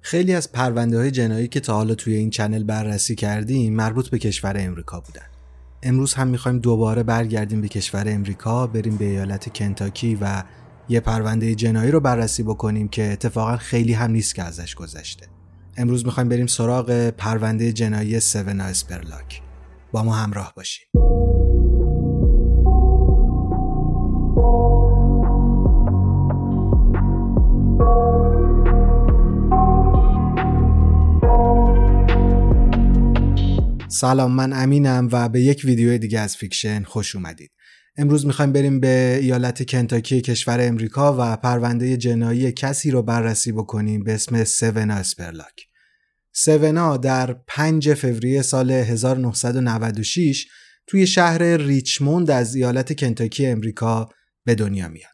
خیلی از پرونده های جنایی که تا حالا توی این چنل بررسی کردیم مربوط به کشور امریکا بودن. امروز هم می‌خوایم دوباره برگردیم به کشور امریکا بریم به ایالت کنتاکی و یه پرونده جنایی رو بررسی بکنیم که اتفاقا خیلی هم نیست که ازش گذشته. امروز می‌خوایم بریم سراغ پرونده جنایی سونا اسپرلاک. با ما همراه باشیم. سلام من امینم و به یک ویدیو دیگه از فیکشن خوش اومدید. امروز می‌خوایم بریم به ایالت کنتاکی کشور امریکا و پرونده جنایی کسی رو بررسی بکنیم به اسم سوانا اسپرلاک. سوانا در 5 فوریه سال 1996 توی شهر ریچموند از ایالت کنتاکی امریکا به دنیا میاد.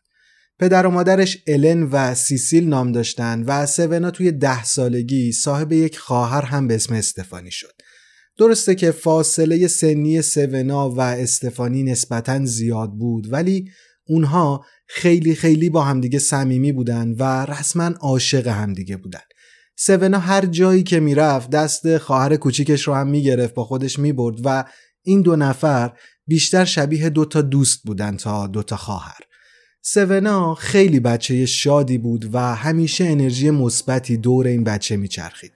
پدر و مادرش الن و سیسیل نام داشتن و سوانا توی ده سالگی صاحب یک خواهر هم به اسم استفانی شد. درسته که فاصله سنی سونا و استفانی نسبتا زیاد بود ولی اونها خیلی خیلی با همدیگه صمیمی بودن و رسما عاشق همدیگه بودن. سونا هر جایی که می‌رفت دست خواهر کوچیکش رو هم می‌گرفت با خودش می‌برد و این دو نفر بیشتر شبیه دوتا دوست بودن تا دوتا خواهر. سونا خیلی بچه شادی بود و همیشه انرژی مثبتی دور این بچه میچرخید.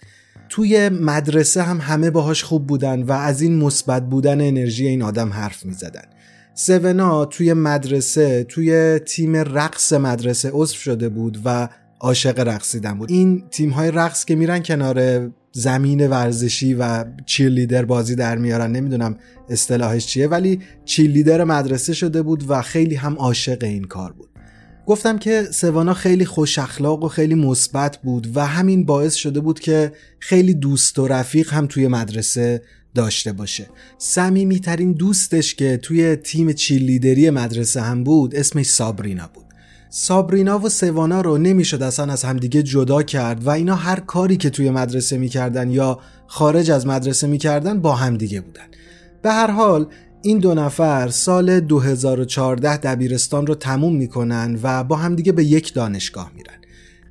توی مدرسه هم همه باهاش خوب بودن و از این مثبت بودن انرژی این آدم حرف می زدن. سونا توی مدرسه توی تیم رقص مدرسه عضو شده بود و عاشق رقصیدن بود این تیم های رقص که میرن کنار زمین ورزشی و چیل لیدر بازی در میارن نمی‌دونم اصطلاحش چیه ولی چیل لیدر مدرسه شده بود و خیلی هم عاشق این کار بود گفتم که سوانا خیلی خوش اخلاق و خیلی مثبت بود و همین باعث شده بود که خیلی دوست و رفیق هم توی مدرسه داشته باشه. صمیمیترین دوستش که توی تیم چیل لیدری مدرسه هم بود اسمش سابرینا بود. سابرینا و سوانا رو نمی‌شد اصلا از همدیگه جدا کرد و اینا هر کاری که توی مدرسه می‌کردن یا خارج از مدرسه می‌کردن با همدیگه بودن. به هر حال این دو نفر سال 2014 دبیرستان رو تموم می‌کنن و با همدیگه به یک دانشگاه میرن.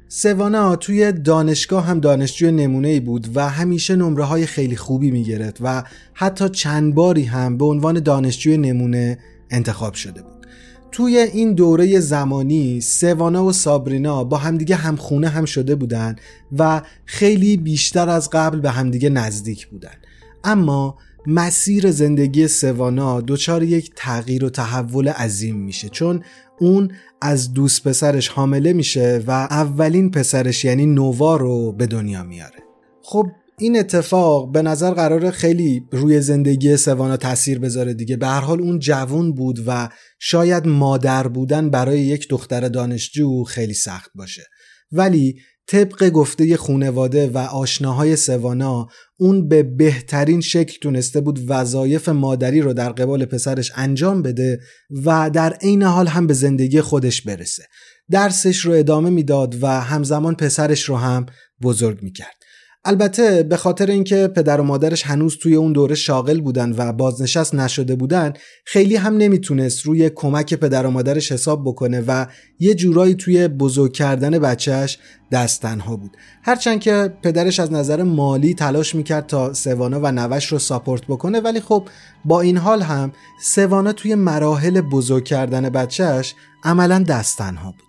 سوانا توی دانشگاه هم دانشجوی نمونه ای بود و همیشه نمره های خیلی خوبی می‌گرفت و حتی چند باری هم به عنوان دانشجوی نمونه انتخاب شده بود. توی این دوره زمانی سوانا و سابرینا با همدیگه همخونه هم شده بودن و خیلی بیشتر از قبل به همدیگه نزدیک بودن. اما مسیر زندگی سوانا دچار یک تغییر و تحول عظیم میشه چون اون از دوست پسرش حامله میشه و اولین پسرش یعنی نووا رو به دنیا میاره. خب این اتفاق به نظر قرار خیلی روی زندگی سوانا تاثیر بذاره دیگه. به هر حال اون جوون بود و شاید مادر بودن برای یک دختر دانشجو خیلی سخت باشه. ولی طبق گفته خونواده و آشناهای سوانا اون به بهترین شکل تونسته بود وظایف مادری رو در قبال پسرش انجام بده و در عین حال هم به زندگی خودش برسه. درسش رو ادامه می‌داد و همزمان پسرش رو هم بزرگ می‌کرد. البته به خاطر اینکه پدر و مادرش هنوز توی اون دوره شاغل بودن و بازنشست نشده بودن خیلی هم نمی‌تونست روی کمک پدر و مادرش حساب بکنه و یه جورایی توی بزرگ کردن بچهش دست تنها بود. هرچند که پدرش از نظر مالی تلاش می‌کرد تا سوانا و نوش رو ساپورت بکنه ولی خب با این حال هم سوانا توی مراحل بزرگ کردن بچهش عملا دست تنها بود.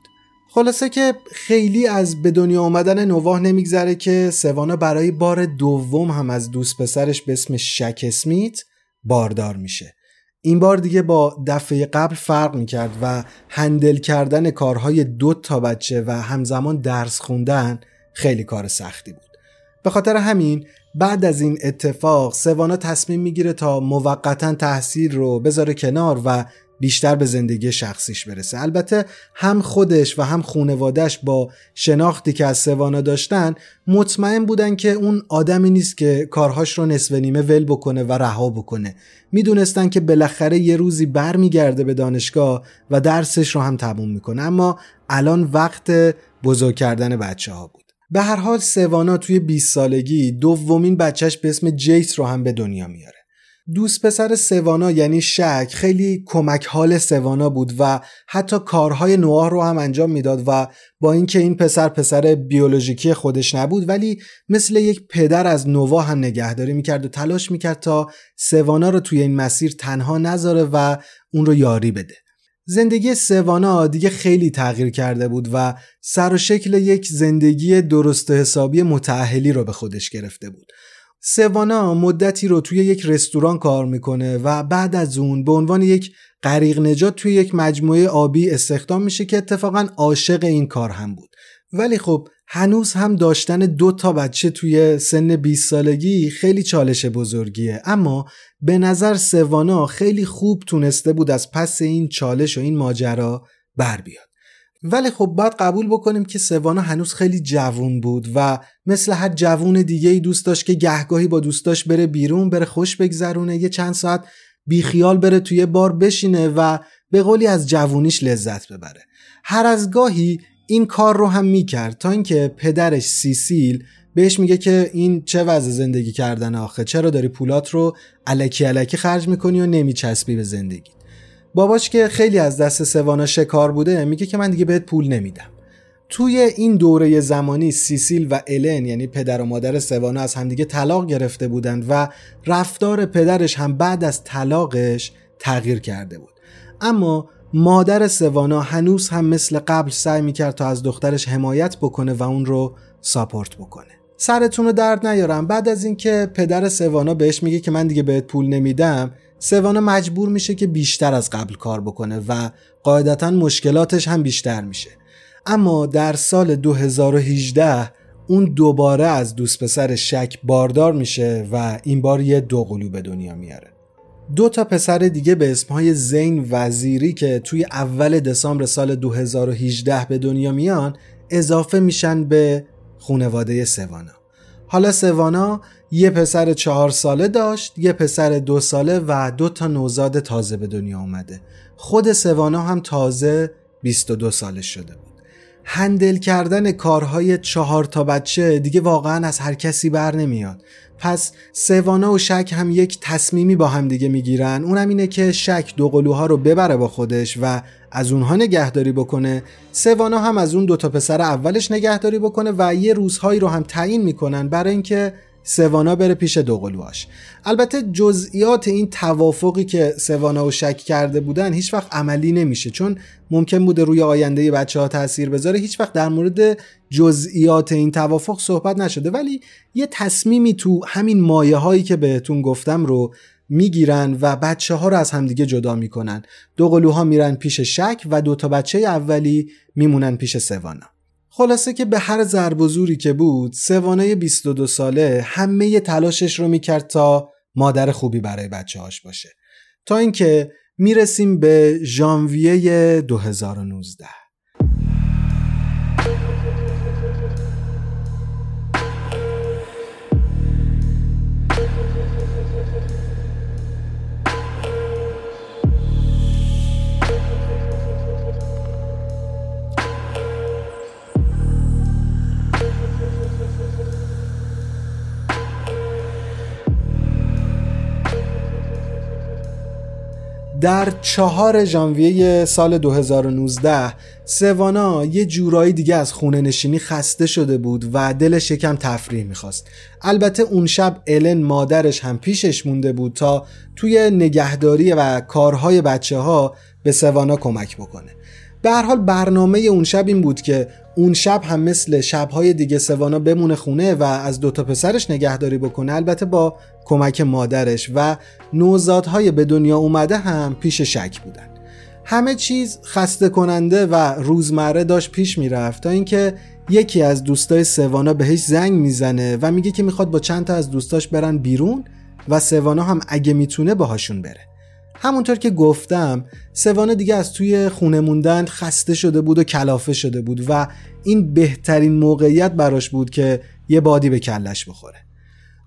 خلاصه که خیلی از به دنیا آمدن نواه نمیگذره که سوانا برای بار دوم هم از دوست پسرش به اسم شک اسمیت باردار میشه. این بار دیگه با دفعه قبل فرق می‌کرد و هندل کردن کارهای دو تا بچه و همزمان درس خوندن خیلی کار سختی بود. به خاطر همین بعد از این اتفاق سوانا تصمیم می‌گیره تا موقتا تحصیل رو بذاره کنار و بیشتر به زندگی شخصیش برسه. البته هم خودش و هم خونوادش با شناختی که از سوانا داشتن مطمئن بودن که اون آدمی نیست که کارهاش رو نصف نیمه ول بکنه و رها بکنه. می‌دونستن که بالاخره یه روزی برمیگرده به دانشگاه و درسش رو هم تموم می‌کنه. اما الان وقت بزرگ کردن بچه ها بود. به هر حال سوانا توی 20 سالگی دومین بچهش به اسم جیس رو هم به دنیا میاره. دوست پسر سوانا یعنی شک خیلی کمک حال سوانا بود و حتی کارهای نواه رو هم انجام می‌داد و با اینکه این پسر پسر بیولوژیکی خودش نبود ولی مثل یک پدر از نواه هم نگهداری می‌کرد و تلاش می‌کرد تا سوانا رو توی این مسیر تنها نذاره و اون رو یاری بده. زندگی سوانا دیگه خیلی تغییر کرده بود و سر و شکل یک زندگی درست حسابی متعهلی رو به خودش گرفته بود. سوانا مدتی رو توی یک رستوران کار می‌کنه و بعد از اون به عنوان یک غریق نجات توی یک مجموعه آبی استخدام میشه که اتفاقا عاشق این کار هم بود. ولی خب هنوز هم داشتن دو تا بچه توی سن 20 سالگی خیلی چالش بزرگیه. اما به نظر سوانا خیلی خوب تونسته بود از پس این چالش و این ماجرا بر بیاد. ولی خب باید قبول بکنیم که سوانا هنوز خیلی جوون بود و مثل هر جوون دیگه ای دوست داشت که گهگاهی با دوستاش بره بیرون بره خوش بگذرونه یه چند ساعت بیخیال بره توی بار بشینه و به قولی از جوونیش لذت ببره. هر از گاهی این کار رو هم می‌کرد تا اینکه پدرش سیسیل بهش میگه که این چه وضع زندگی کردن آخه؟ چرا داری پولات رو علکی علکی خرج می‌کنی و نمیچسبی به زندگی باباش که خیلی از دست سوانا شکار بوده میگه که من دیگه بهت پول نمیدم. توی این دوره زمانی سیسیل و الن یعنی پدر و مادر سوانا از همدیگه طلاق گرفته بودند و رفتار پدرش هم بعد از طلاقش تغییر کرده بود. اما مادر سوانا هنوز هم مثل قبل سعی می‌کرد تا از دخترش حمایت بکنه و اون رو ساپورت بکنه. سرتون رو درد نیارم. بعد از اینکه پدر سوانا بهش میگه که من دیگه بهت پول نمیدم سوانا مجبور میشه که بیشتر از قبل کار بکنه و قاعدتا مشکلاتش هم بیشتر میشه. اما در سال 2018 اون دوباره از دوست پسر شک باردار میشه و این بار یه دوقلو به دنیا میاره. دو تا پسر دیگه به اسمهای زین وزیری که توی اول دسامبر سال 2018 به دنیا میان اضافه میشن به خونواده سوانا حالا سوانا یه پسر چهار ساله داشت یه پسر دو ساله و دو تا نوزاد تازه به دنیا اومده. خود سوانا هم تازه 22 سالش شده بود. هندل کردن کارهای چهار تا بچه دیگه واقعا از هر کسی بر نمیاد. پس سوانا و شک هم یک تصمیمی با هم دیگه می‌گیرن. اونم اینه که شک دو قلوها رو ببره با خودش و از اونها نگهداری بکنه. سوانا هم از اون دو تا پسر اولش نگهداری بکنه و یه روزهایی رو هم تعیین می‌کنن برای اینکه سوانا بره پیش دوقلوهاش البته جزئیات این توافقی که سوانا و شک کرده بودن هیچ وقت عملی نمیشه چون ممکن بوده روی آینده بچه ها تاثیر بذاره هیچ وقت در مورد جزئیات این توافق صحبت نشده. ولی یه تصمیمی تو همین مایه هایی که بهتون گفتم رو می‌گیرن و بچه ها رو از همدیگه جدا می‌کنن. دو قلوها میرن پیش شک و دو تا بچه اولی میمونن پیش سوانا. خلاصه که به هر ضرب و که بود سوانای 22 ساله همه تلاشش رو می‌کرد تا مادر خوبی برای بچه هاش باشه. تا اینکه می‌رسیم به ژانویه 2019 در چهار ژانویه سال 2019 سوانا یه جورایی دیگه از خونه نشینی خسته شده بود و دلش یکم تفریح می‌خواست. البته اون شب الن مادرش هم پیشش مونده بود تا توی نگهداری و کارهای بچه ها به سوانا کمک بکنه. به هر حال برنامه اون شب این بود که اون شب هم مثل شبهای دیگه سوانا بمونه خونه و از دوتا پسرش نگهداری بکنه البته با کمک مادرش و نوزادهای به دنیا اومده هم پیش شک بودن. همه چیز خسته کننده و روزمره داشت پیش می‌رفت تا اینکه یکی از دوستای سوانا بهش زنگ می‌زنه و میگه که می‌خواد با چند تا از دوستاش برن بیرون و سوانا هم اگه می‌تونه باهاشون بره. همونطور که گفتم سوانه دیگه از توی خونه موندن خسته شده بود و کلافه شده بود و این بهترین موقعیت براش بود که یه بادی به کلش بخوره.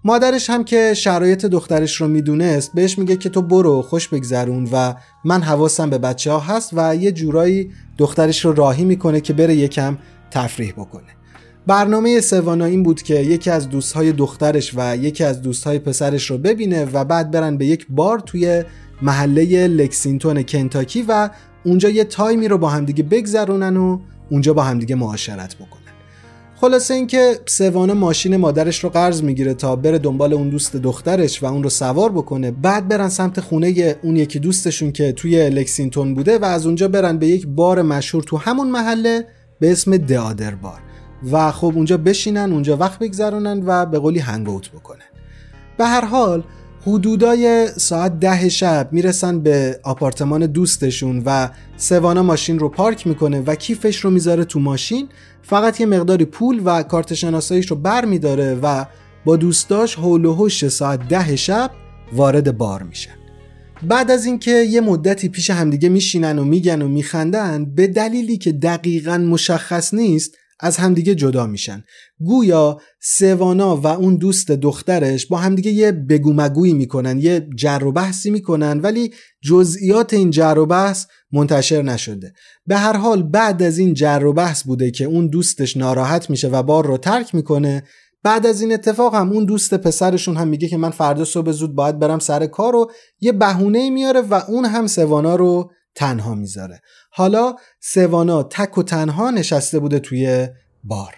مادرش هم که شرایط دخترش رو می‌دونست بهش میگه که تو برو خوش بگذرون و من حواسم به بچه ها هست و یه جورایی دخترش رو راهی می‌کنه که بره یکم تفریح بکنه. برنامه سوانا این بود که یکی از دوستهای دخترش و یکی از دوستهای پسرش رو ببینه و بعد برن به یک بار توی محله لکسینتون کنتاکی و اونجا یه تایمی رو با همدیگه بگذرونن و اونجا با همدیگه معاشرت بکنن. خلاصه اینکه سوانا ماشین مادرش رو قرض می‌گیره تا بره دنبال اون دوست دخترش و اون رو سوار بکنه بعد برن سمت خونه اون یکی دوستشون که توی لکسینتون بوده و از اونجا برن به یک بار مشهور تو همون محله به اسم دادر بار و خب اونجا بشینن اونجا وقت بگذرونن و به قولی هنگوت بکنن. به هر حال حدودای ساعت ده شب می‌رسن به آپارتمان دوستشون و سوانا ماشین رو پارک می‌کنه و کیفش رو می‌ذاره تو ماشین. فقط یه مقداری پول و کارت شناساییش رو بر میداره و با دوستاش حول و ساعت ده شب وارد بار میشن. بعد از اینکه یه مدتی پیش همدیگه میشینن و میگن و میخندن به دلیلی که دقیقا مشخص نیست از همدیگه جدا میشن. گویا سوانا و اون دوست دخترش با همدیگه یه بگو مگویی می‌کنن یه جر و بحثی می‌کنن ولی جزئیات این جر و بحث منتشر نشده. به هر حال بعد از این جر و بحث بوده که اون دوستش ناراحت میشه و بار رو ترک می‌کنه بعد از این اتفاق هم اون دوست پسرشون هم میگه که من فردا صبح زود باید برم سر کار و یه بهونه میاره و اون هم سوانا رو تنها می‌ذاره. حالا سوانا تک و تنها نشسته بوده توی بار.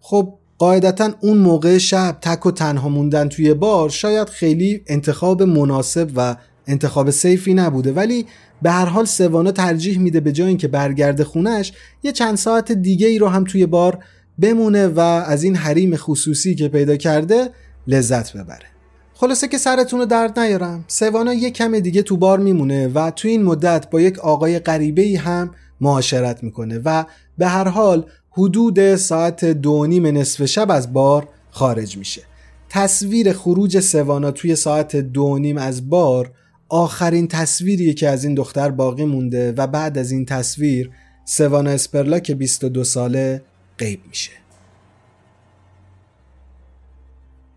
خب قاعدتا اون موقع شب تک و تنها موندن توی بار شاید خیلی انتخاب مناسب و انتخاب سیفی نبوده ولی به هر حال سوانا ترجیح میده به جای اینکه برگرد خونش یه چند ساعت دیگه ای رو هم توی بار بمونه و از این حریم خصوصی که پیدا کرده لذت ببره. خلاصه که سرتون رو درد نیارم. سوانا یه کم دیگه تو بار میمونه و تو این مدت با یک آقای غریبه ای هم معاشرت می‌کنه و به هر حال حدود ساعت دو نیم نصف شب از بار خارج میشه. تصویر خروج سوانا توی ساعت دو نیم از بار آخرین تصویریه که از این دختر باقی مونده و بعد از این تصویر سوانا اسپرلا که 22 ساله غیب میشه.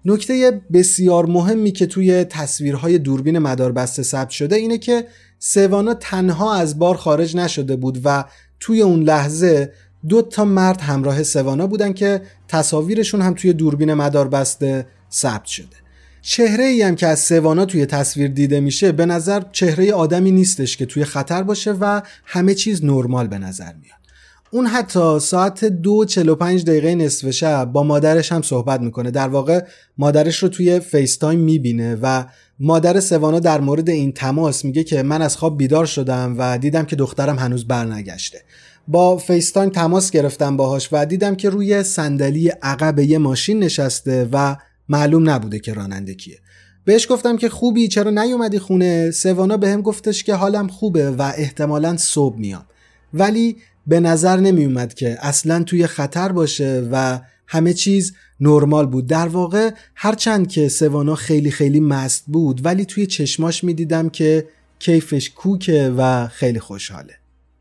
نکته بسیار مهمی که توی تصویرهای دوربین مداربسته ثبت شده اینه که سوانا تنها از بار خارج نشده بود و توی اون لحظه دو تا مرد همراه سوانا بودن که تصاویرشون هم توی دوربین مداربسته ثبت شده. چهره ای هم که از سوانا توی تصویر دیده میشه به نظر چهره آدمی نیستش که توی خطر باشه و همه چیز نرمال به نظر میاد. اون حتی ساعت دو چهل و پنج دقیقه نصف شب با مادرش هم صحبت می‌کنه. در واقع مادرش رو توی FaceTime می‌بینه و مادر سوانا در مورد این تماس میگه که من از خواب بیدار شدم و دیدم که دخترم هنوز برنگشته. با فیستایم تماس گرفتم باهاش و دیدم که روی صندلی عقب یه ماشین نشسته و معلوم نبوده که راننده کیه. بهش گفتم که خوبی چرا نیومدی خونه؟ سوانا بهم گفتش که حالم خوبه و احتمالا صبح میام. ولی به نظر نمی اومد که اصلا توی خطر باشه و همه چیز نرمال بود. در واقع هرچند که سوانا خیلی خیلی مست بود ولی توی چشماش می‌دیدم که کیفش کوکه و خیلی خوشحاله.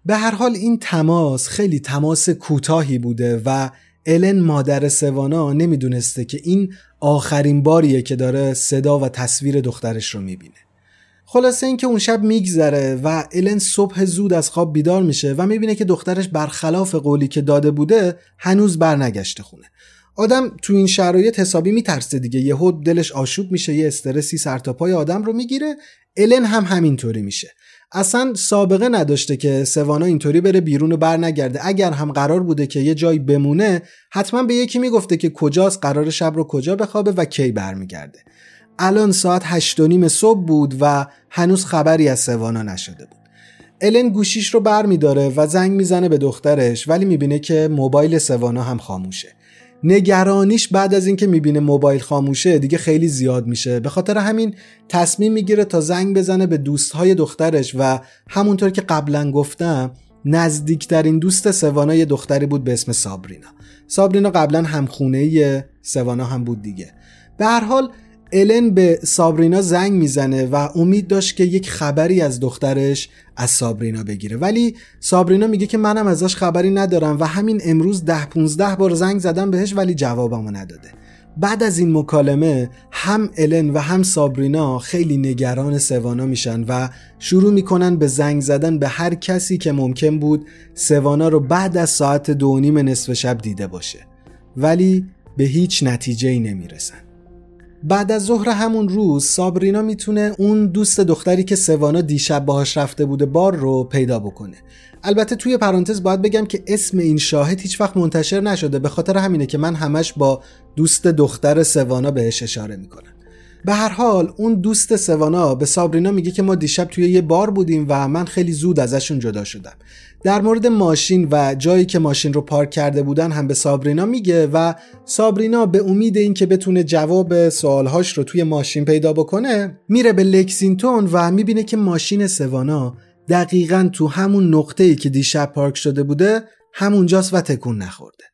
به هر حال این تماس خیلی تماس کوتاهی بوده و الن مادر سوانا نمی‌دونسته که این آخرین باریه که داره صدا و تصویر دخترش رو می‌بینه. خلاصه اینکه اون شب میگذره و الن صبح زود از خواب بیدار میشه و می‌بینه که دخترش برخلاف قولی که داده بوده هنوز برنگشته خونه. آدم تو این شرایط حسابی میترسه دیگه. یهو دلش آشوب میشه یه استرسی سرتاپای آدم رو می‌گیره. الن هم همینطوری میشه. اصلا سابقه نداشته که سوانا اینطوری بره بیرون و بر نگرده اگر هم قرار بوده که یه جایی بمونه حتما به یکی می‌گفته که کجاست قرار شب رو کجا بخوابه و کی برمیگرده. الان ساعت هشت و نیم صبح بود و هنوز خبری از سوانا نشده بود. الن گوشیش رو بر میداره و زنگ می‌زنه به دخترش ولی می‌بینه که موبایل سوانا هم خاموشه. نگرانیش بعد از اینکه می‌بینه موبایل خاموشه دیگه خیلی زیاد میشه. به خاطر همین تصمیم می‌گیره تا زنگ بزنه به دوستهای دخترش و همونطور که قبلا گفتم نزدیکترین دوست سوانا یه دختری بود به اسم سابرینا. سابرینا قبلا همخونه سوانا هم بود دیگه. به هر حال الن به سابرینا زنگ می‌زنه و امید داشت که یک خبری از دخترش از سابرینا بگیره. ولی سابرینا میگه که منم ازش خبری ندارم و همین امروز ده 15 بار زنگ زدم بهش ولی جوابمو نداده. بعد از این مکالمه هم الن و هم سابرینا خیلی نگران سوانا میشن و شروع می‌کنن به زنگ زدن به هر کسی که ممکن بود سوانا رو بعد از ساعت دو نیم نصف شب دیده باشه. ولی به هیچ نتیجه ای نمی‌رسن. بعد از ظهر همون روز سابرینا می‌تونه اون دوست دختری که سوانا دیشب باهاش رفته بوده بار رو پیدا بکنه. البته توی پرانتز باید بگم که اسم این شاهد هیچ وقت منتشر نشده به خاطر همینه که من همش با دوست دختر سوانا بهش اشاره می‌کنم. به هر حال اون دوست سوانا به سابرینا میگه که ما دیشب توی یه بار بودیم و من خیلی زود ازشون جدا شدم. در مورد ماشین و جایی که ماشین رو پارک کرده بودن هم به سابرینا میگه و سابرینا به امید اینکه بتونه جواب سوالهاش رو توی ماشین پیدا بکنه میره به لکسینتون و می‌بینه که ماشین سوانا دقیقا تو همون نقطه ای که دیشب پارک شده بوده همونجاست و تکون نخورده.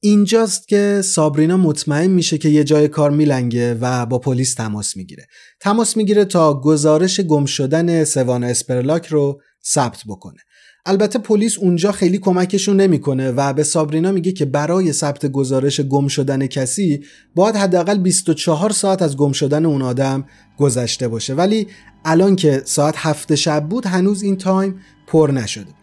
اینجاست که سابرینا مطمئن میشه که یه جای کار میلنگه و با پلیس تماس می‌گیره. تماس می‌گیره تا گزارش گم شدن سوانا اسپرلاک رو ثبت بکنه. البته پلیس اونجا خیلی کمکشون نمی‌کنه و به سابرینا میگه که برای ثبت گزارش گم شدن کسی باید حداقل 24 ساعت از گم شدن اون آدم گذشته باشه. ولی الان که ساعت هفت شب بود هنوز این time پر نشده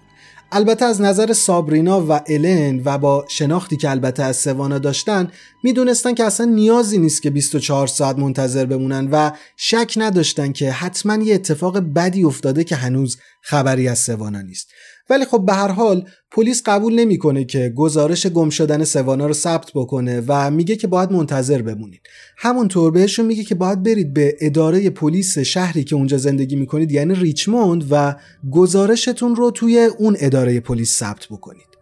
البته از نظر سابرینا و الن و با شناختی که البته از سوانا داشتن می‌دونستن که اصلا نیازی نیست که 24 ساعت منتظر بمونن و شک نداشتن که حتما یه اتفاق بدی افتاده که هنوز خبری از سوانا نیست. ولی خب به هر حال پلیس قبول نمی‌کنه که گزارش گم شدن سوانا رو ثبت بکنه و میگه که باید منتظر بمونید. همونطور بهشون میگه که باید برید به اداره پلیس شهری که اونجا زندگی می‌کنید یعنی ریچموند و گزارشتون رو توی اون اداره پلیس ثبت بکنید.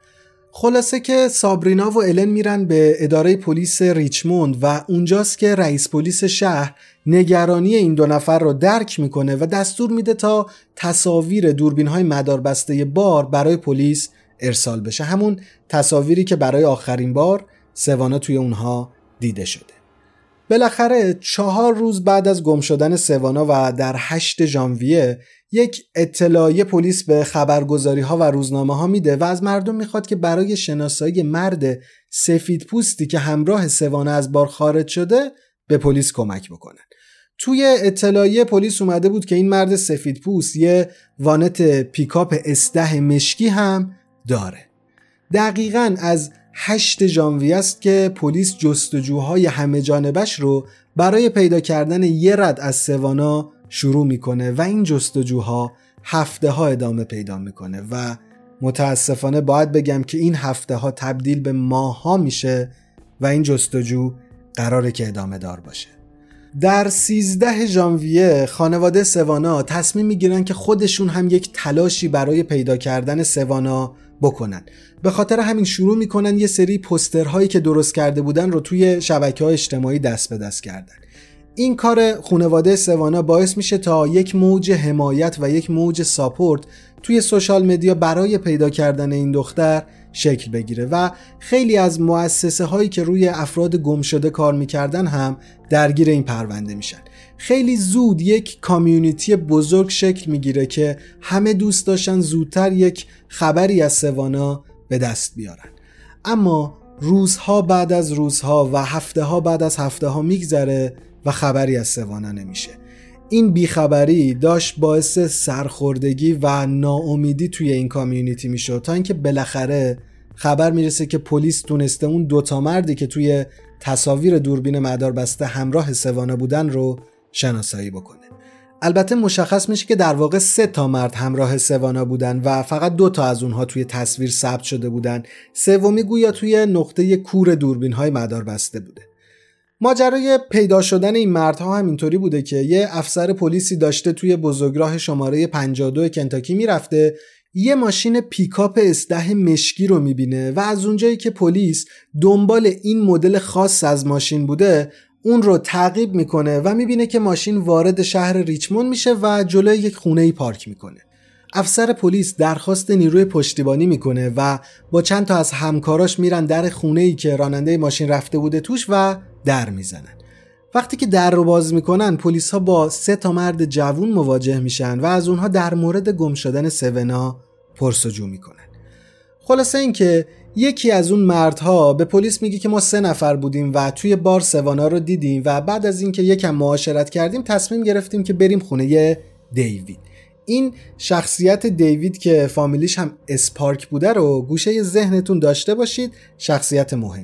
خلاصه که سابرینا و الن میرن به اداره پلیس ریچموند و اونجاست که رئیس پلیس شهر نگرانی این دو نفر رو درک می‌کنه و دستور میده تا تصاویر دوربین های مداربسته بار برای پلیس ارسال بشه. همون تصاویری که برای آخرین بار سوانا توی اونها دیده شده. بالاخره چهار روز بعد از گم شدن سوانا و در 8 ژانویه یک اطلاعیه پلیس به خبرگزاری ها و روزنامه ها میده و از مردم می‌خواد که برای شناسایی مرد سفید پوستی که همراه سوانا از بار خارج شده به پلیس کمک بکنن توی اطلاعیه پلیس اومده بود که این مرد سفید پوست یه وانت پیکاپ اسده مشکی هم داره. دقیقا از 8 ژانویه است که پلیس جستجوهای همه جانبش رو برای پیدا کردن یه رد از سوانا شروع می‌کنه و این جستجوها هفته ها ادامه پیدا می‌کنه و متاسفانه باید بگم که این هفته ها تبدیل به ماه ها میشه و این جستجو قراره که ادامه دار باشه. در 13 ژانویه خانواده سوانا تصمیم می‌گیرن که خودشون هم یک تلاشی برای پیدا کردن سوانا بکنن. به خاطر همین شروع می‌کنن یه سری پسترهایی که درست کرده بودن رو توی شبکه های اجتماعی دست به دست کردن. این کار خانواده سوانا باعث میشه تا یک موج حمایت و یک موج ساپورت توی سوشال مدیا برای پیدا کردن این دختر شکل بگیره و خیلی از مؤسسه هایی که روی افراد گم شده کار می‌کردن هم درگیر این پرونده میشن. خیلی زود یک کامیونیتی بزرگ شکل می‌گیره که همه دوست داشتن زودتر یک خبری از سوانا به دست بیارن. اما روزها بعد از روزها و هفته ها بعد از هفته ها میگذره و خبری از سوانا نمیشه. این بیخبری داشت باعث سرخوردگی و ناامیدی توی این کامیونیتی می‌شد. تا اینکه بالاخره خبر می‌رسه که پلیس تونسته اون دوتا مردی که توی تصاویر دوربین مدار بسته همراه سوانا بودن رو شناسایی بکنه. البته مشخص میشه که در واقع سه تا مرد همراه سوانا بودن و فقط دو تا از اونها توی تصویر ثبت شده بودن. سومی گویا توی نقطه کور دوربین های مدار بسته بوده. ماجرای پیدا شدن این مردها همینطوری بوده که یه افسر پلیسی داشته توی بزرگراه شماره 52 کنتاکی می‌رفته یه ماشین پیکاپ اسده مشکی رو می‌بینه و از اونجایی که پلیس دنبال این مدل خاص از ماشین بوده اون رو تعقیب می‌کنه و می‌بینه که ماشین وارد شهر ریچموند میشه و جلوی یک خونه ای پارک می‌کنه. افسر پلیس درخواست نیروی پشتیبانی می‌کنه و با چند تا از همکاراش میرن در خونه ای که راننده ماشین رفته بوده توش و در می‌زنن. وقتی که در رو باز می‌کنن پلیس ها با سه تا مرد جوون مواجه میشن و از اونها در مورد گم شدن سونا پرسجو می‌کنن. خلاصه اینکه یکی از اون مردها به پلیس میگه که ما سه نفر بودیم و توی بار سوانا رو دیدیم و بعد از اینکه یکم معاشرت کردیم تصمیم گرفتیم که بریم خونه دیوید. این شخصیت دیوید که فامیلیش هم اسپارک بوده رو گوشه ذهنتون داشته باشید شخصیت مهم.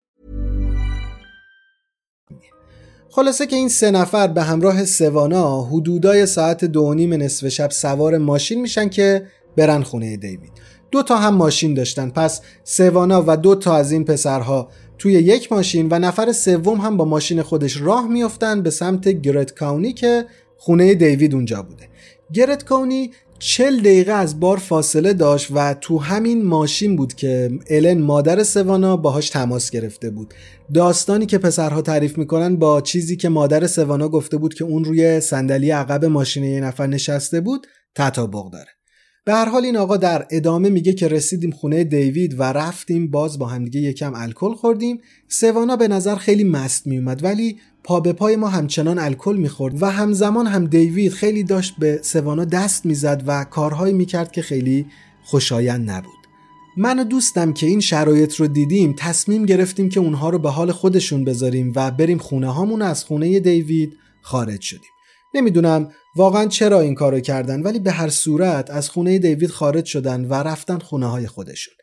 خلاصه که این سه نفر به همراه سوانا حدودای ساعت دو نیم نصف شب سوار ماشین میشن که برن خونه دیوید. دو تا هم ماشین داشتن. پس سوانا و دو تا از این پسرها توی یک ماشین و نفر سوم هم با ماشین خودش راه میافتن به سمت گرت کاونی که خونه دیوید اونجا بوده. گرت کاونی چل دقیقه از بار فاصله داشت و تو همین ماشین بود که الن مادر سوانا باهاش تماس گرفته بود. داستانی که پسرها تعریف می‌کنن با چیزی که مادر سوانا گفته بود که اون روی صندلی عقب ماشین یه نفر نشسته بود تطابق داره. به هر حال این آقا در ادامه میگه که رسیدیم خونه دیوید و رفتیم باز با همدیگه یکم الکل خوردیم. سوانا به نظر خیلی مست میومد ولی پا به پای ما همچنان الکل می‌خورد و همزمان هم دیوید خیلی داشت به سوانا دست می‌زد و کارهایی می‌کرد که خیلی خوشایند نبود. من و دوستم که این شرایط رو دیدیم تصمیم گرفتیم که اونها رو به حال خودشون بذاریم و بریم خونه هامون از خونه دیوید خارج شدیم. نمی‌دونم واقعا چرا این کارو کردن ولی به هر صورت از خونه دیوید خارج شدن و رفتن خونه های خودشون.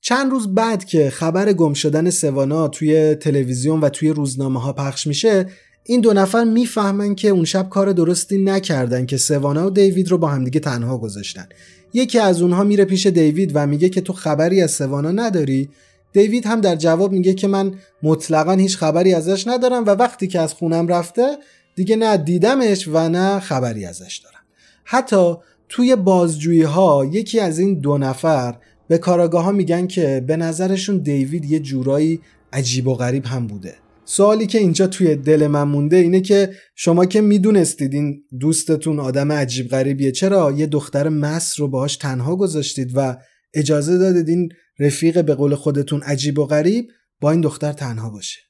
چند روز بعد که خبر گم شدن سوانا توی تلویزیون و توی روزنامه ها پخش میشه این دو نفر می‌فهمن که اون شب کار درستی نکردن که سوانا و دیوید رو با همدیگه تنها گذاشتن. یکی از اونها میره پیش دیوید و میگه که تو خبری از سوانا نداری؟ دیوید هم در جواب میگه که من مطلقا هیچ خبری ازش ندارم و وقتی که از خونم رفته دیگه نه دیدمش و نه خبری ازش دارم. حتی توی بازجویی ها یکی از این دو نفر به کاراگاه ها میگن که به نظرشون دیوید یه جورایی عجیب و غریب هم بوده. سوالی که اینجا توی دل من مونده اینه که شما که می‌دونستید این دوستتون آدم عجیب غریبیه چرا یه دختر مس رو باهاش تنها گذاشتید و اجازه دادید این رفیق به قول خودتون عجیب و غریب با این دختر تنها باشه؟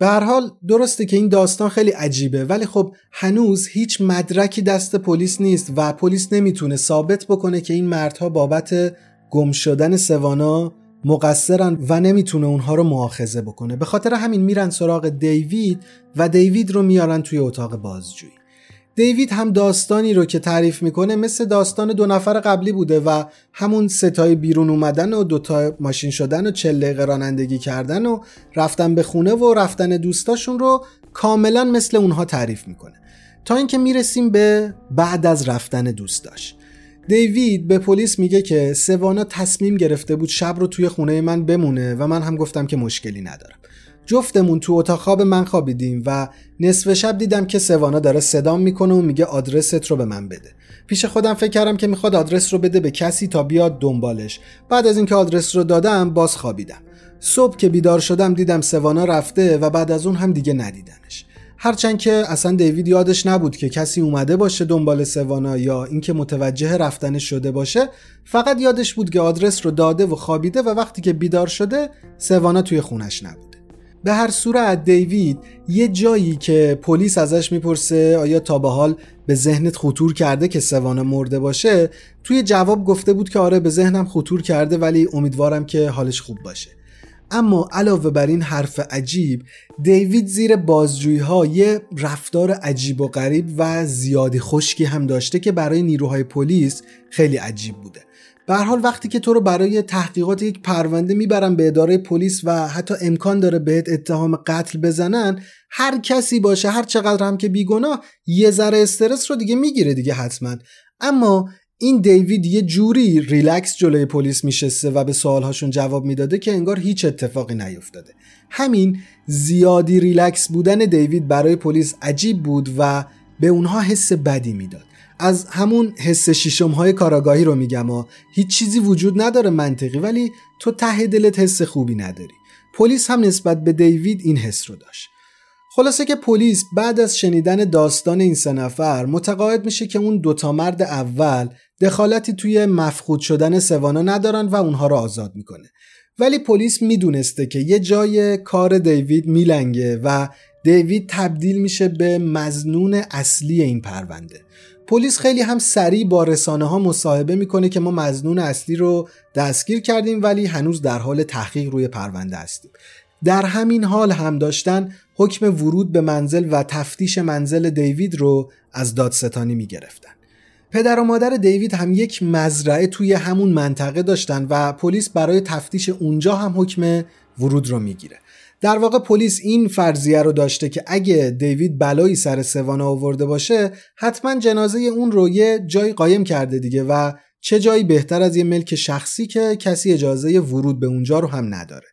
به هر حال درسته که این داستان خیلی عجیبه ولی خب هنوز هیچ مدرکی دست پلیس نیست و پلیس نمی‌تونه ثابت بکنه که این مردها بابت گم شدن سوانا مقصرن و نمی‌تونه اونها رو مؤاخذه بکنه. به خاطر همین میرن سراغ دیوید و دیوید رو میارن توی اتاق بازجویی. دیوید هم داستانی رو که تعریف می‌کنه مثل داستان دو نفر قبلی بوده و همون ستای بیرون اومدن و دوتا ماشین شدن و چل دقیقه رانندگی کردن و رفتن به خونه و رفتن دوستاشون رو کاملا مثل اونها تعریف می‌کنه. تا اینکه می‌رسیم به بعد از رفتن دوستاش. دیوید به پلیس میگه که سوانا تصمیم گرفته بود شب رو توی خونه من بمونه و من هم گفتم که مشکلی ندارم. جفتمون تو اتاق خواب من خوابیدیم و نصف شب دیدم که سوانا داره صدام می‌کنه و میگه آدرست رو به من بده. پیش خودم فکر کردم که می‌خواد آدرس رو بده به کسی تا بیاد دنبالش. بعد از اینکه آدرس رو دادم باز خوابیدم. صبح که بیدار شدم دیدم سوانا رفته و بعد از اون هم دیگه ندیدنش. هرچند که اصلا دیوید یادش نبود که کسی اومده باشه دنبال سوانا یا اینکه متوجه رفتنش شده باشه فقط یادش بود که آدرس رو داده و خوابیده و وقتی که بیدار شده سوانا توی خونش نبوده به هر صورت دیوید یه جایی که پلیس ازش می‌پرسه آیا تا به حال به ذهنت خطور کرده که سوانا مرده باشه؟ توی جواب گفته بود که آره به ذهنم خطور کرده ولی امیدوارم که حالش خوب باشه. اما علاوه بر این حرف عجیب دیوید زیر بازجویی ها یه رفتار عجیب و غریب و زیادی خشکی هم داشته که برای نیروهای پلیس خیلی عجیب بوده. به حال وقتی که تو رو برای تحقیقات یک پرونده می‌برن به اداره پلیس و حتی امکان داره بهت اتهام قتل بزنن هر کسی باشه هر چقدر هم که بیگناه یه ذره استرس رو دیگه می‌گیره دیگه حتما. اما این دیوید یه جوری ریلکس جلوی پلیس میشسته و به سوالهاشون جواب می‌داده که انگار هیچ اتفاقی نیفتاده. همین زیادی ریلکس بودن دیوید برای پلیس عجیب بود و به اونها حس بدی می‌داد. از همون حس شیشم های کاراگاهی رو میگم و هیچ چیزی وجود نداره منطقی ولی تو ته دلت حس خوبی نداری. پلیس هم نسبت به دیوید این حس رو داشت. خلاصه که پلیس بعد از شنیدن داستان این سه نفر متقاعد میشه که اون دوتا مرد اول دخالتی توی مفقود شدن سوانا ندارن و اونها رو آزاد می‌کنه. ولی پلیس می‌دونسته که یه جای کار دیوید میلنگه و دیوید تبدیل میشه به مزنون اصلی این پرونده. پلیس خیلی هم سریع با رسانه ها مصاحبه می‌کنه که ما مزنون اصلی رو دستگیر کردیم ولی هنوز در حال تحقیق روی پرونده هستیم. در همین حال هم داشتن حکم ورود به منزل و تفتیش منزل دیوید رو از دادستانی می‌گرفتن. پدر و مادر دیوید هم یک مزرعه توی همون منطقه داشتن و پلیس برای تفتیش اونجا هم حکم ورود رو می‌گیره. در واقع پلیس این فرضیه رو داشته که اگه دیوید بلایی سر سوانا آورده باشه حتما جنازه اون رو یه جایی قایم کرده دیگه و چه جایی بهتر از یه ملک شخصی که کسی اجازه ورود به اونجا رو هم نداره.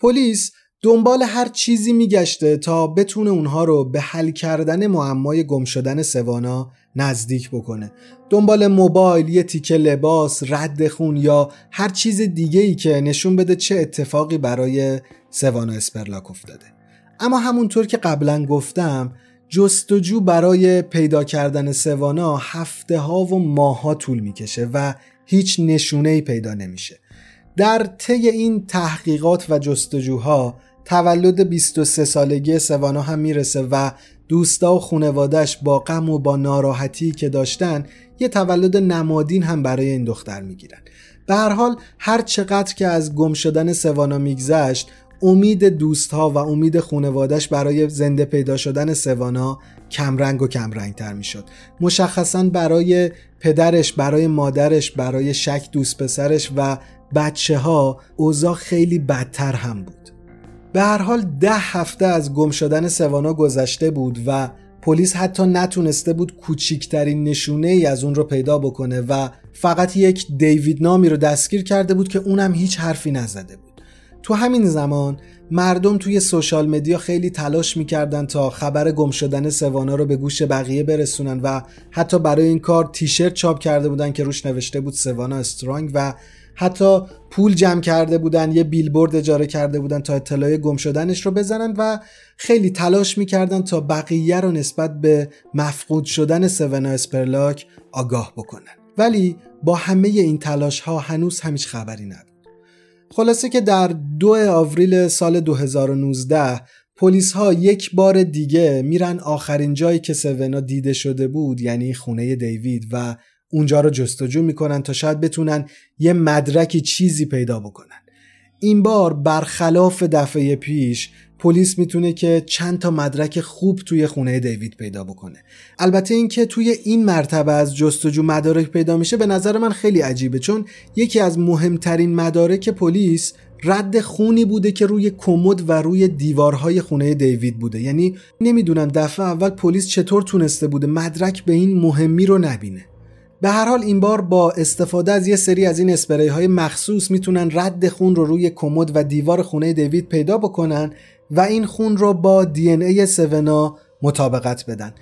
پلیس دنبال هر چیزی میگشته تا بتونه اونها رو به حل کردن معمای گم شدن سوانا نزدیک بکنه. دنبال موبایل یه تیکه لباس رد خون یا هر چیز دیگه ای که نشون بده چه اتفاقی برای سوانا اسپرلاک افتاده. اما همونطور که قبلا گفتم جستجو برای پیدا کردن سوانا هفته ها و ماه ها طول می‌کشه و هیچ نشونه ای پیدا نمیشه. در طی این تحقیقات و جستجوها تولد 23 سالگی سوانا هم می‌رسه و دوستا و خونوادش با غم و با ناراحتی که داشتن یه تولد نمادین هم برای این دختر می‌گیرن. به هر حال هر چقدر که از گم شدن سوانا میگذشت امید دوستها و امید خونوادش برای زنده پیدا شدن سوانا کمرنگ و کمرنگ تر می شد مشخصا برای پدرش برای مادرش برای شک دوست پسرش و بچه ها اوضاع خیلی بدتر هم بود. به هر حال ده هفته از گم شدن سوانا گذشته بود و پلیس حتی نتونسته بود کوچیکترین نشونه ای از اون رو پیدا بکنه و فقط یک دیوید نامی رو دستگیر کرده بود که اونم هیچ حرفی نزده بود. تو همین زمان مردم توی سوشال مدیا خیلی تلاش می‌کردن تا خبر گم شدن سوانا رو به گوش بقیه برسونن و حتی برای این کار تیشرت چاپ کرده بودن که روش نوشته بود سوانا استرانگ و حتی پول جمع کرده بودن یه بیلبورد اجاره کرده بودن تا اطلاع گم شدنش رو بزنن و خیلی تلاش می‌کردن تا بقیه رو نسبت به مفقود شدن سونا اسپرلاک آگاه بکنن. ولی با همه این تلاش ها هنوز همیچ خبری نبود. خلاصه که در دو آوریل سال 2019 پلیس ها یک بار دیگه میرن آخرین جایی که سونا دیده شده بود یعنی خونه دیوید و اونجا رو جستجو می‌کنن تا شاید بتونن یه مدرکی چیزی پیدا بکنن. این بار برخلاف دفعه پیش پلیس می‌تونه که چند تا مدرک خوب توی خونه دیوید پیدا بکنه. البته اینکه توی این مرتبه از جستجو مدارک پیدا میشه به نظر من خیلی عجیبه چون یکی از مهمترین مدارک پلیس رد خونی بوده که روی کمد و روی دیوارهای خونه دیوید بوده. یعنی نمی‌دونم دفعه اول پلیس چطور تونسته بوده مدرک به این مهمی رو نبینه. به هر حال این بار با استفاده از یه سری از این اسپری های مخصوص می‌تونن رد خون رو روی کمد و دیوار خونه دیوید پیدا بکنن و این خون رو با دی ان ای سونا مطابقت بدن.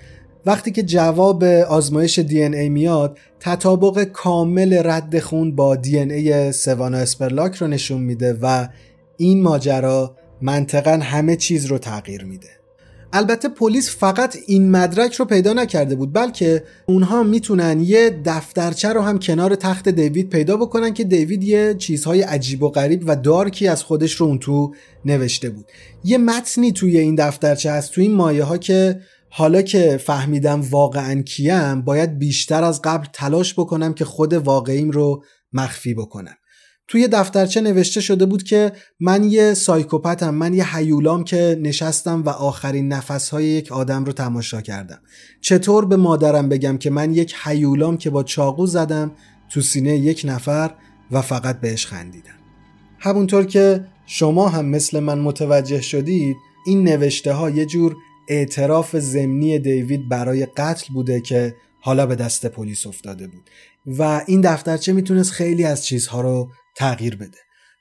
وقتی که جواب آزمایش دی ان ای میاد تطابق کامل رد خون با دی ان ای سوانا اسپرلاک رو نشون میده و این ماجرا منطقا همه چیز رو تغییر میده. البته پلیس فقط این مدرک رو پیدا نکرده بود بلکه اونها می‌تونن یه دفترچه رو هم کنار تخت دیوید پیدا بکنن که دیوید یه چیزهای عجیب و غریب و دارکی از خودش رو اون تو نوشته بود. یه متنی توی این دفترچه هست توی این مایه ها که حالا که فهمیدم واقعا کیم باید بیشتر از قبل تلاش بکنم که خود واقعیم رو مخفی بکنم. توی دفترچه نوشته شده بود که من یه سایکوپتم من یه حیولام که نشستم و آخرین نفسهای یک آدم رو تماشا کردم. چطور به مادرم بگم که من یک حیولام که با چاقو زدم تو سینه یک نفر و فقط بهش خندیدم؟ همونطور که شما هم مثل من متوجه شدید این نوشته ها یه جور اعتراف ضمنی دیوید برای قتل بوده که حالا به دست پلیس افتاده بود. و این دفترچه می‌تونست خیلی از چیزها رو تغییر بده.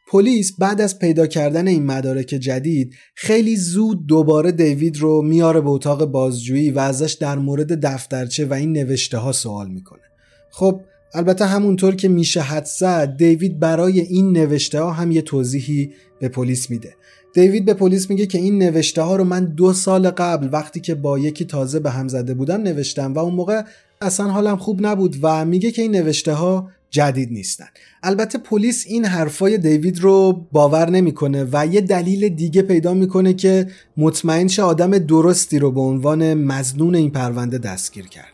پلیس بعد از پیدا کردن این مدارک جدید خیلی زود دوباره دیوید رو میاره به اتاق بازجویی و ازش در مورد دفترچه و این نوشته ها سوال می‌کنه. خب البته همونطور که میشه حد زد دیوید برای این نوشته ها هم یه توضیحی به پلیس میده. دیوید به پلیس میگه که این نوشته ها رو من دو سال قبل وقتی که با یکی تازه به هم زده بودم نوشتم و اون موقع اصلا حالم خوب نبود و میگه که این نوشته ها جدید نیستن. البته پلیس این حرفای دیوید رو باور نمی‌کنه و یه دلیل دیگه پیدا می‌کنه که مطمئن شه آدم درستی رو به عنوان مزنون این پرونده دستگیر کرده.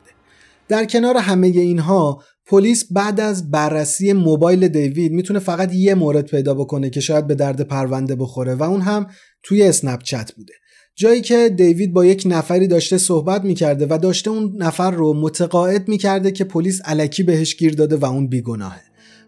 در کنار همه اینها پلیس بعد از بررسی موبایل دیوید می‌تونه فقط یه مورد پیدا بکنه که شاید به درد پرونده بخوره و اون هم توی اسنپ چت بوده. جایی که دیوید با یک نفری داشته صحبت می‌کرده و داشته اون نفر رو متقاعد می‌کرده که پلیس علکی بهش گیر داده و اون بیگناهه.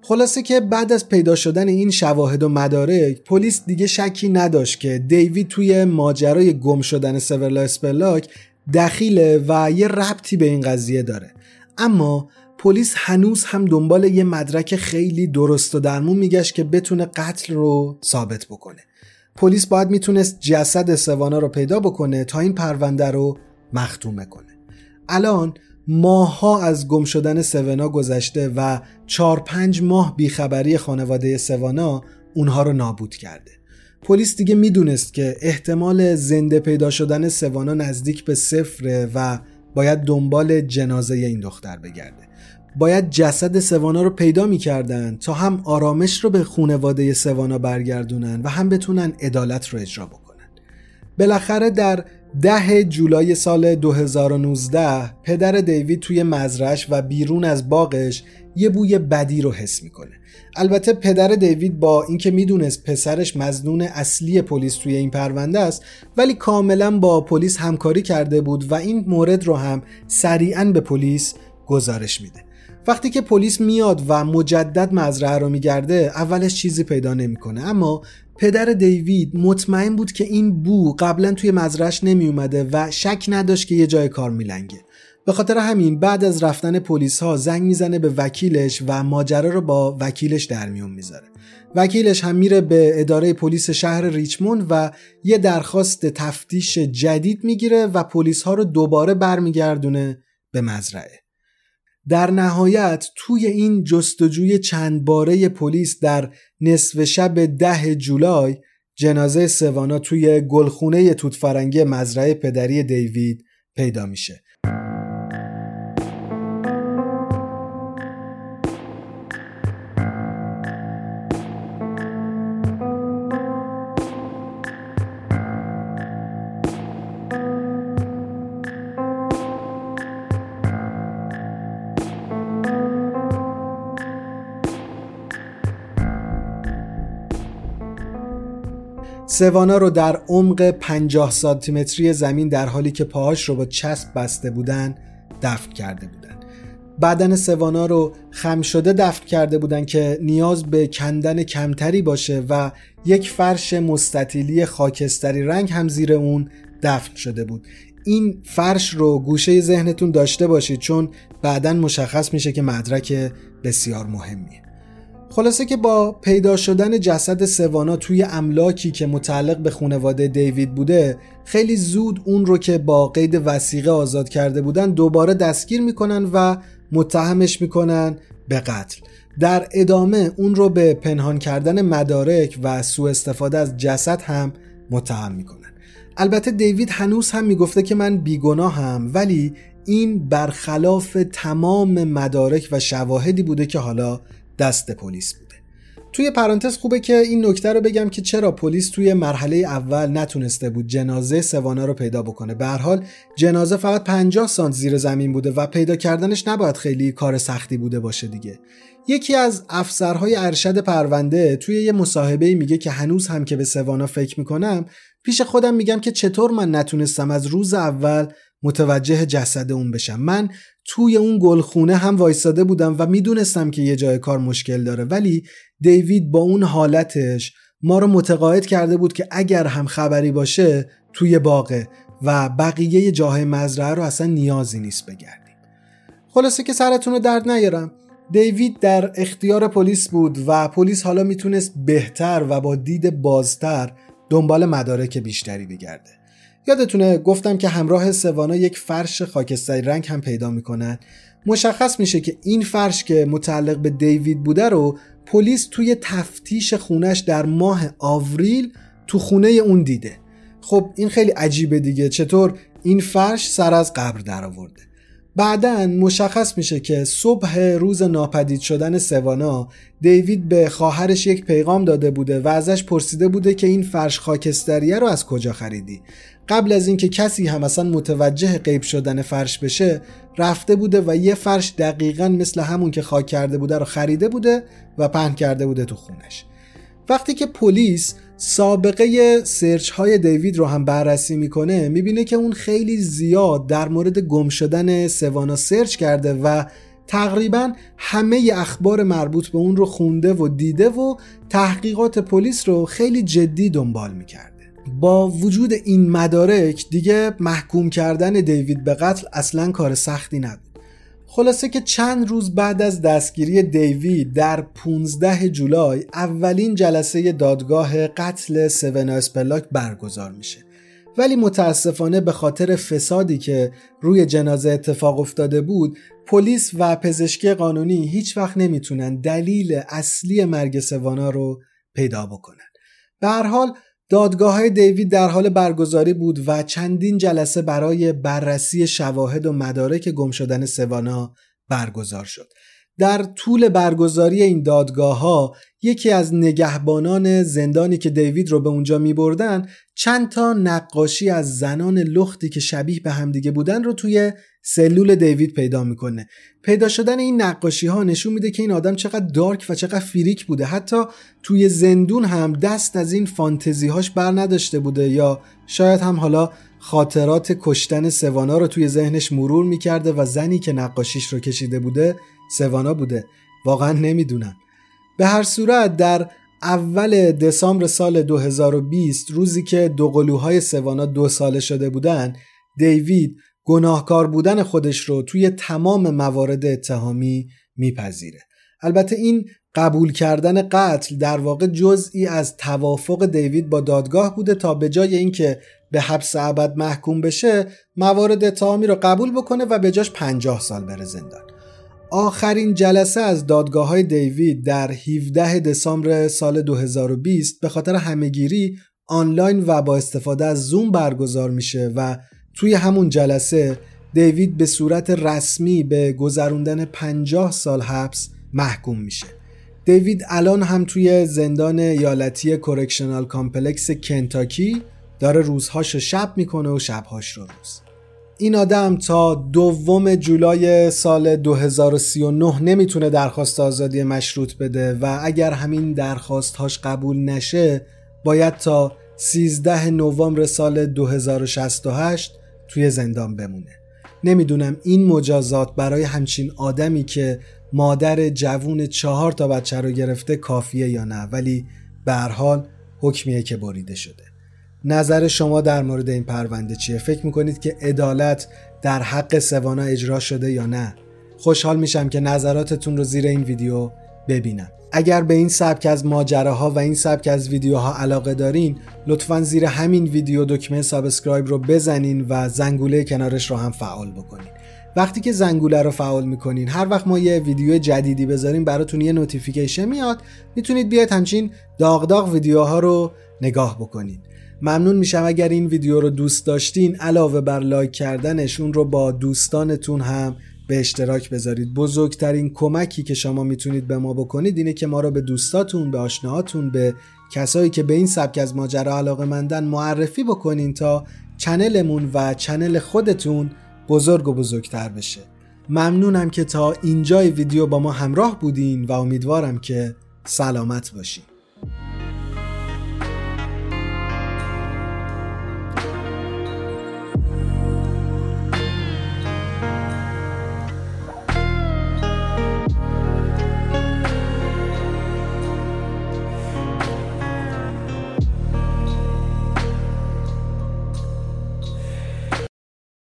خلاصه که بعد از پیدا شدن این شواهد و مدارک پلیس دیگه شکی نداشت که دیوید توی ماجرای گم شدن سورلا اسپلاک دخیله و یه ربطی به این قضیه داره. اما پلیس هنوز هم دنبال یه مدرک خیلی درست و درمون میگشت که بتونه قتل رو ثابت بکنه. پلیس باید می‌تونست جسد سوانا رو پیدا بکنه تا این پرونده رو مختومه کنه الان ماها از گم شدن سوانا گذشته و چار پنج ماه بیخبری خانواده سوانا اونها رو نابود کرده. پلیس دیگه می‌دونست که احتمال زنده پیدا شدن سوانا نزدیک به صفره و باید دنبال جنازه این دختر بگرده. باید جسد سوانا رو پیدا می‌کردن تا هم آرامش رو به خونواده سوانا برگردونن و هم بتونن عدالت رو اجرا بکنن. بالاخره در ده جولای سال 2019 پدر دیوید توی مزرش و بیرون از باغش یه بوی بدی رو حس می‌کنه. البته پدر دیوید با اینکه می‌دونست پسرش مزنون اصلی پلیس توی این پرونده است ولی کاملا با پلیس همکاری کرده بود و این مورد رو هم سریعا به پلیس گزارش میده. وقتی که پلیس میاد و مجدد مزرعه رو میگرده اولش چیزی پیدا نمی‌کنه. اما پدر دیوید مطمئن بود که این بو قبلا توی مزرعش نمی اومده و شک نداشت که یه جای کار میلنگه. به خاطر همین بعد از رفتن پلیس ها زنگ می‌زنه به وکیلش و ماجرا رو با وکیلش در میون می‌ذاره. وکیلش هم میره به اداره پلیس شهر ریچموند و یه درخواست تفتیش جدید می‌گیره و پلیس ها رو دوباره برمیگردونه به مزرعه. در نهایت توی این جستجوی چند باره پلیس در نصف شب ده جولای جنازه سوانا توی گلخونه توتفرنگی مزرعه پدری دیوید پیدا میشه. سوانا رو در عمق 50 سانتیمتری زمین در حالی که پاهاش رو با چسب بسته بودن دفن کرده بودن. بدن سوانا رو خم شده دفن کرده بودن که نیاز به کندن کمتری باشه و یک فرش مستطیلی خاکستری رنگ هم زیر اون دفن شده بود. این فرش رو گوشه ذهنتون داشته باشید چون بعدا مشخص میشه که مدرک بسیار مهمیه. خلاصه که با پیدا شدن جسد سوانا توی املاکی که متعلق به خانواده دیوید بوده خیلی زود اون رو که با قید وسیقه آزاد کرده بودن دوباره دستگیر می‌کنن و متهمش می‌کنن به قتل. در ادامه اون رو به پنهان کردن مدارک و سوء استفاده از جسد هم متهم می‌کنن. البته دیوید هنوز هم می‌گفته که من بیگناهم ولی این برخلاف تمام مدارک و شواهدی بوده که حالا دست پلیس بوده. توی پرانتز خوبه که این نکته رو بگم که چرا پلیس توی مرحله اول نتونسته بود جنازه سوانا رو پیدا بکنه. به حال جنازه فقط 50 سانت زیر زمین بوده و پیدا کردنش نباید خیلی کار سختی بوده باشه دیگه. یکی از افسرهای ارشد پرونده توی یه مصاحبه میگه که هنوز هم که به سوانا فکر می‌کنم پیش خودم میگم که چطور من نتونستم از روز اول متوجه جسد اون بشم. من توی اون گلخونه هم وایستاده بودم و می‌دونستم که یه جای کار مشکل داره. ولی دیوید با اون حالتش ما رو متقاعد کرده بود که اگر هم خبری باشه توی باغه و بقیه جاهای مزرعه رو اصلا نیازی نیست بگردیم. خلاصه که سرتون رو درد نیارم. دیوید در اختیار پلیس بود و پلیس حالا می‌تونست بهتر و با دید بازتر دنبال مدارک بیشتری بگرده. یادتونه گفتم که همراه سوانا یک فرش خاکستری رنگ هم پیدا می‌کنن. مشخص میشه که این فرش که متعلق به دیوید بوده رو پلیس توی تفتیش خونش در ماه آوریل تو خونه اون دیده. خب این خیلی عجیبه دیگه. چطور این فرش سر از قبر در آورده بعدا مشخص میشه که صبح روز ناپدید شدن سوانا دیوید به خواهرش یک پیغام داده بوده و ازش پرسیده بوده که این فرش خاکستریه رو از کجا خریدی؟ قبل از اینکه کسی هم اصلا متوجه غیب شدن فرش بشه رفته بوده و یه فرش دقیقا مثل همون که خاک کرده بوده رو خریده بوده و پهن کرده بوده تو خونش. وقتی که پلیس سابقه سرچ های دیوید رو هم بررسی می‌کنه می‌بینه که اون خیلی زیاد در مورد گم شدن سوانا سرچ کرده و تقریبا همه اخبار مربوط به اون رو خونده و دیده و تحقیقات پلیس رو خیلی جدی دنبال می‌کرده با وجود این مدارک دیگه محکوم کردن دیوید به قتل اصلا کار سختی نبود. خلاصه که چند روز بعد از دستگیری دیوید در 15 جولای اولین جلسه دادگاه قتل سون اسپلاک برگزار میشه. ولی متاسفانه به خاطر فسادی که روی جنازه اتفاق افتاده بود پلیس و پزشکی قانونی هیچ وقت نمی‌تونن دلیل اصلی مرگ سوانا رو پیدا بکنن. به هر حال دادگاه های دیوید در حال برگزاری بود و چندین جلسه برای بررسی شواهد و مدارک گم شدن سوانا برگزار شد. در طول برگزاری این دادگاه ها یکی از نگهبانان زندانی که دیوید رو به اونجا می بردن چند تا نقاشی از زنان لختی که شبیه به همدیگه بودن رو توی سلول دیوید پیدا می‌کنه. پیدا شدن این نقاشی ها نشون میده که این آدم چقدر دارک و چقدر فیریک بوده. حتی توی زندون هم دست از این فانتزی هاش بر نداشته بوده یا شاید هم حالا خاطرات کشتن سوانا رو توی ذهنش مرور می‌کرده و زنی که نقاشیش رو کشیده بوده سوانا بوده. واقعا نمی‌دونم. به هر صورت در اول دسامبر سال 2020 روزی که دو قلوهای سوانا دو ساله شده بودن دیوید گناهکار بودن خودش رو توی تمام موارد اتهامی میپذیره. البته این قبول کردن قتل در واقع جزئی از توافق دیوید با دادگاه بوده تا به جای اینکه به حبس ابد محکوم بشه موارد اتهامی رو قبول بکنه و به جاش 50 سال بره زندان. آخرین جلسه از دادگاه های دیوید در 17 دسامبر سال 2020 به خاطر همهگیری آنلاین و با استفاده از زوم برگزار میشه و توی همون جلسه دیوید به صورت رسمی به گذروندن 50 سال حبس محکوم میشه. دیوید الان هم توی زندان ایالتی Correctional Complex کنتاکی داره روزهاش رو شب می‌کنه و شبهاش رو روز. این آدم تا دوم جولای سال 2039 نمی‌تونه درخواست آزادی مشروط بده و اگر همین درخواستهاش قبول نشه باید تا 13 نوامبر سال 2068 توی زندان بمونه. نمی‌دونم این مجازات برای همچین آدمی که مادر جوون چهار تا بچه رو گرفته کافیه یا نه ولی به حال حکمیه که بریده شده. نظر شما در مورد این پرونده چیه؟ فکر می‌کنید که عدالت در حق سوانا اجرا شده یا نه؟ خوشحال میشم که نظراتتون رو زیر این ویدیو ببینم. اگر به این سبک از ماجراها و این سبک از ویدیوها علاقه دارین لطفا زیر همین ویدیو دکمه subscribe رو بزنین و زنگوله کنارش رو هم فعال بکنین. وقتی که زنگوله رو فعال می‌کنین هر وقت ما یه ویدیو جدیدی بذاریم براتون یه notification میاد. می‌تونید بیاید همچین داغ داغ ویدیوها رو نگاه بکنین. ممنون میشم اگر این ویدیو رو دوست داشتین علاوه بر لایک کردنش اون رو با دوستانتون هم به اشتراک بذارید. بزرگترین کمکی که شما می‌تونید به ما بکنید اینه که ما رو به دوستاتون به آشناهاتون به کسایی که به این سبک از ماجرا علاقه مندن معرفی بکنین تا چنلمون و چنل خودتون بزرگ و بزرگتر بشه. ممنونم که تا اینجای ویدیو با ما همراه بودین و امیدوارم که سلامت باشین.